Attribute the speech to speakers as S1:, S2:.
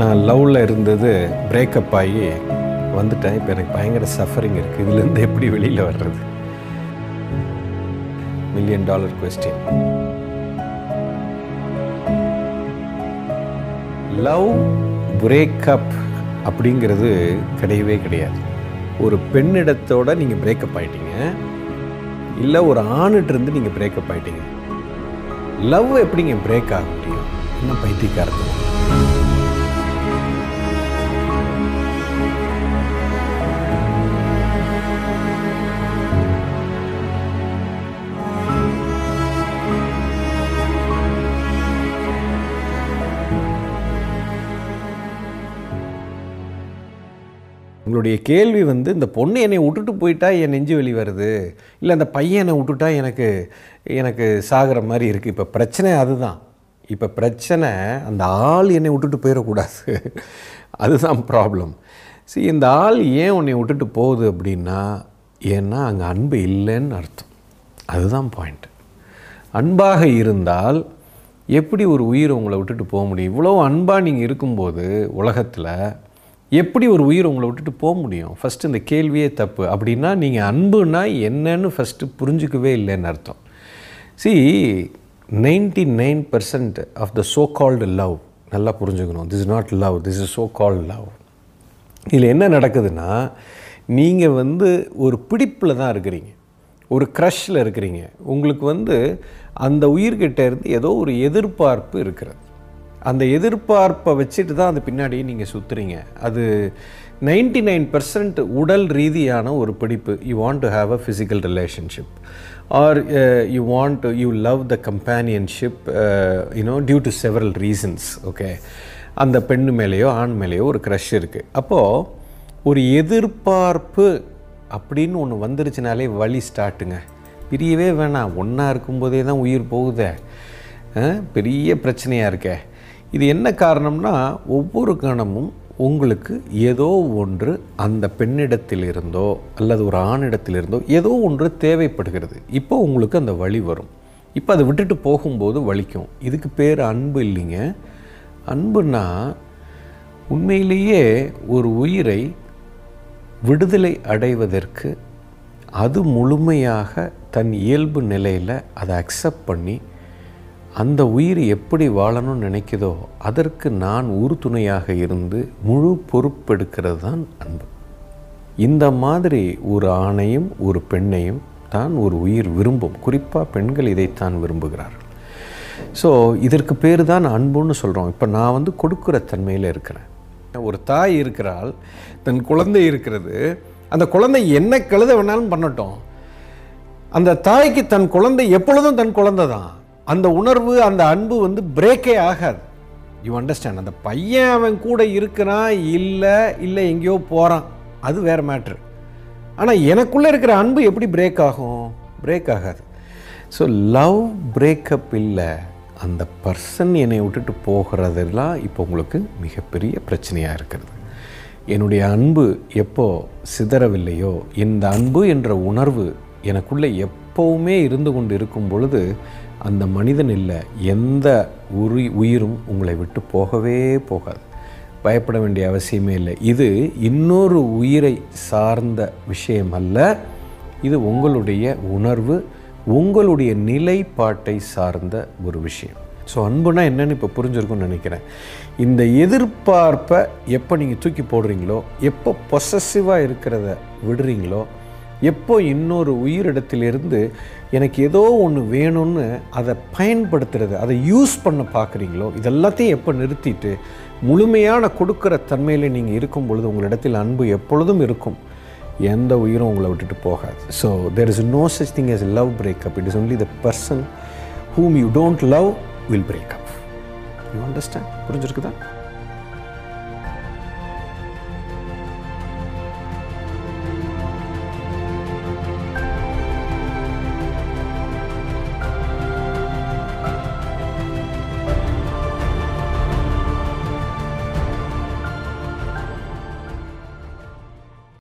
S1: நான் லவ்வில் இருந்தது பிரேக்கப் ஆகி வந்துட்டேன். இப்போ எனக்கு பயங்கர சஃபரிங் இருக்குது இதுலேருந்து எப்படி வெளியில் வர்றது? Million dollar question love breakup அப்படிங்கிறது கிடையவே கிடையாது. ஒரு பெண்ணிடத்தோட நீங்கள் பிரேக்கப் ஆயிட்டீங்க. இல்லை ஒரு ஆணிட்டிருந்து நீங்கள் பிரேக்கப் ஆகிட்டீங்க லவ் எப்படிங்க பிரேக் ஆக முடியும்? என்ன பைத்தியக்காரத்து உங்களுடைய கேள்வி வந்து இந்த பொண்ணு என்னை விட்டுட்டு போயிட்டா என் நெஞ்சு வெளி வருது? இல்லை அந்த பையனை விட்டுட்டா எனக்கு எனக்கு சாகிற மாதிரி இருக்குது இப்போ பிரச்சனை அதுதான். இப்போ பிரச்சனை அந்த ஆள் என்னை விட்டுட்டு போயிடக்கூடாது. அதுதான் ப்ராப்ளம் சரி இந்த ஆள் ஏன் உன்னை விட்டுட்டு போகுது அப்படின்னா ஏன்னா அங்கே அன்பு இல்லைன்னு அர்த்தம். அதுதான் பாயிண்ட் அன்பாக இருந்தால் எப்படி ஒரு உயிர் உங்களை விட்டுட்டு போக முடியும்? இவ்வளோ அன்பாக நீங்கள் இருக்கும்போது உலகத்தில் எப்படி ஒரு உயிர் உங்களை விட்டுட்டு போக முடியும்? ஃபஸ்ட்டு இந்த கேள்வியே தப்பு. அப்படின்னா நீங்கள் அன்புனா என்னன்னு ஃபஸ்ட்டு புரிஞ்சுக்கவே இல்லைன்னு அர்த்தம். See ninety nine percent of the so called love நல்லா புரிஞ்சுக்கணும். This is not love this is so called love இதில் என்ன நடக்குதுன்னா நீங்கள் வந்து ஒரு பிடிப்பில் தான் இருக்கிறீங்க. ஒரு க்ரஷில் இருக்கிறீங்க. உங்களுக்கு வந்து அந்த உயிர்கிட்ட இருந்து ஏதோ ஒரு எதிர்பார்ப்பு இருக்கிறது. அந்த எதிர்பார்ப்பை வச்சுட்டு தான் அது பின்னாடியே நீங்கள் சுற்றுறீங்க அது நைன்டி நைன் பர்சன்ட் உடல் ரீதியான ஒரு பிடிப்பு. You want to have a physical relationship or you want you love the companionship you know due to several reasons okay அந்த பெண்ணு மேலேயோ ஆண் மேலேயோ ஒரு க்ரஷ் இருக்குது அப்போது ஒரு எதிர்பார்ப்பு அப்படின்னு ஒன்று வந்துருச்சுனாலே வழி ஸ்டார்ட்டுங்க. பிரியவே வேணாம். ஒன்றா இருக்கும்போதே தான் உயிர் போகுதே. பெரிய பிரச்சனையாக இருக்கே. இது என்ன காரணம்னா ஒவ்வொரு கணமும் உங்களுக்கு ஏதோ ஒன்று அந்த பெண்ணிடத்திலிருந்தோ அல்லது ஒரு ஆணிடத்திலிருந்தோ ஏதோ ஒன்று தேவைப்படுகிறது. இப்போ உங்களுக்கு அந்த வழி வரும். இப்போ அதை விட்டுட்டு போகும்போது வலிக்கும். இதுக்கு பேர் அன்பு இல்லைங்க. அன்புனா உண்மையிலேயே ஒரு உயிரை விடுதலை அடைவதற்கு அது முழுமையாக தன் இயல்பு நிலையில் அதை அக்செப்ட் பண்ணி அந்த உயிர் எப்படி வாழணும்னு நினைக்குதோ அதற்கு நான் உறுதுணையாக இருந்து முழு பொறுப்பெடுக்கிறது தான் அன்பு. இந்த மாதிரி ஒரு ஆணையும் ஒரு பெண்ணையும் தான் ஒரு உயிர் விரும்பும். குறிப்பாக பெண்கள் இதைத்தான் விரும்புகிறார்கள். ஸோ இதற்கு பேர் தான் அன்புன்னு சொல்கிறோம் இப்போ நான் வந்து கொடுக்குற தன்மையில் இருக்கிறேன். ஒரு தாய் இருக்கிறாள் தன் குழந்தை இருக்கிறது. அந்த குழந்தை என்ன கழுத வேணாலும் பண்ணட்டும். அந்த தாய்க்கு தன் குழந்தை எப்பொழுதும் தன் குழந்தை தான் அந்த உணர்வு அந்த அன்பு வந்து பிரேக்கே ஆகாது. யூ அண்டர்ஸ்டாண்ட் அந்த பையன் அவன் கூட இருக்கிறான் இல்லை இல்லை எங்கேயோ போகிறான் அது வேறு மேட்ரு ஆனால் எனக்குள்ளே இருக்கிற அன்பு எப்படி பிரேக் ஆகும்? பிரேக் ஆகாது. ஸோ லவ் பிரேக்கப் இல்லை. அந்த பர்சன் என்னை விட்டுட்டு போகிறதெல்லாம் இப்போ உங்களுக்கு மிகப்பெரிய பிரச்சனையாக இருக்கிறது. என்னுடைய அன்பு எப்போ சிதறவில்லையோ இந்த அன்பு என்ற உணர்வு எனக்குள்ளே எப்போவுமே இருந்து கொண்டு இருக்கும் பொழுது அந்த மனிதன் இல்லை எந்த உரி உயிரும் உங்களை விட்டு போகவே போகாது. பயப்பட வேண்டிய அவசியமே இல்லை. இது இன்னொரு உயிரை சார்ந்த விஷயம் அல்ல. இது உங்களுடைய உணர்வு உங்களுடைய நிலைப்பாட்டை சார்ந்த ஒரு விஷயம். ஸோ அன்புனா என்னென்னு இப்போ புரிஞ்சிருக்கும்னு நினைக்கிறேன். இந்த எதிர்பார்ப்பை எப்போ நீங்கள் தூக்கி போடுறீங்களோ எப்போ பொசசிவாக இருக்கிறத விடுறீங்களோ எப்போ இன்னொரு உயிரிடத்திலிருந்து எனக்கு ஏதோ ஒன்று வேணும்னு அதை பயன்படுத்துறது அதை யூஸ் பண்ண பார்க்குறீங்களோ இதெல்லாத்தையும் எப்போ நிறுத்திட்டு முழுமையான கொடுக்குற தன்மையில் நீங்கள் இருக்கும் பொழுது உங்களிடத்தில் அன்பு எப்பொழுதும் இருக்கும். எந்த உயிரும் உங்களை விட்டுட்டு போகாது. So there is no such thing as love breakup it is only the person whom you don't love will break up you understand புரிஞ்சிருக்குதா?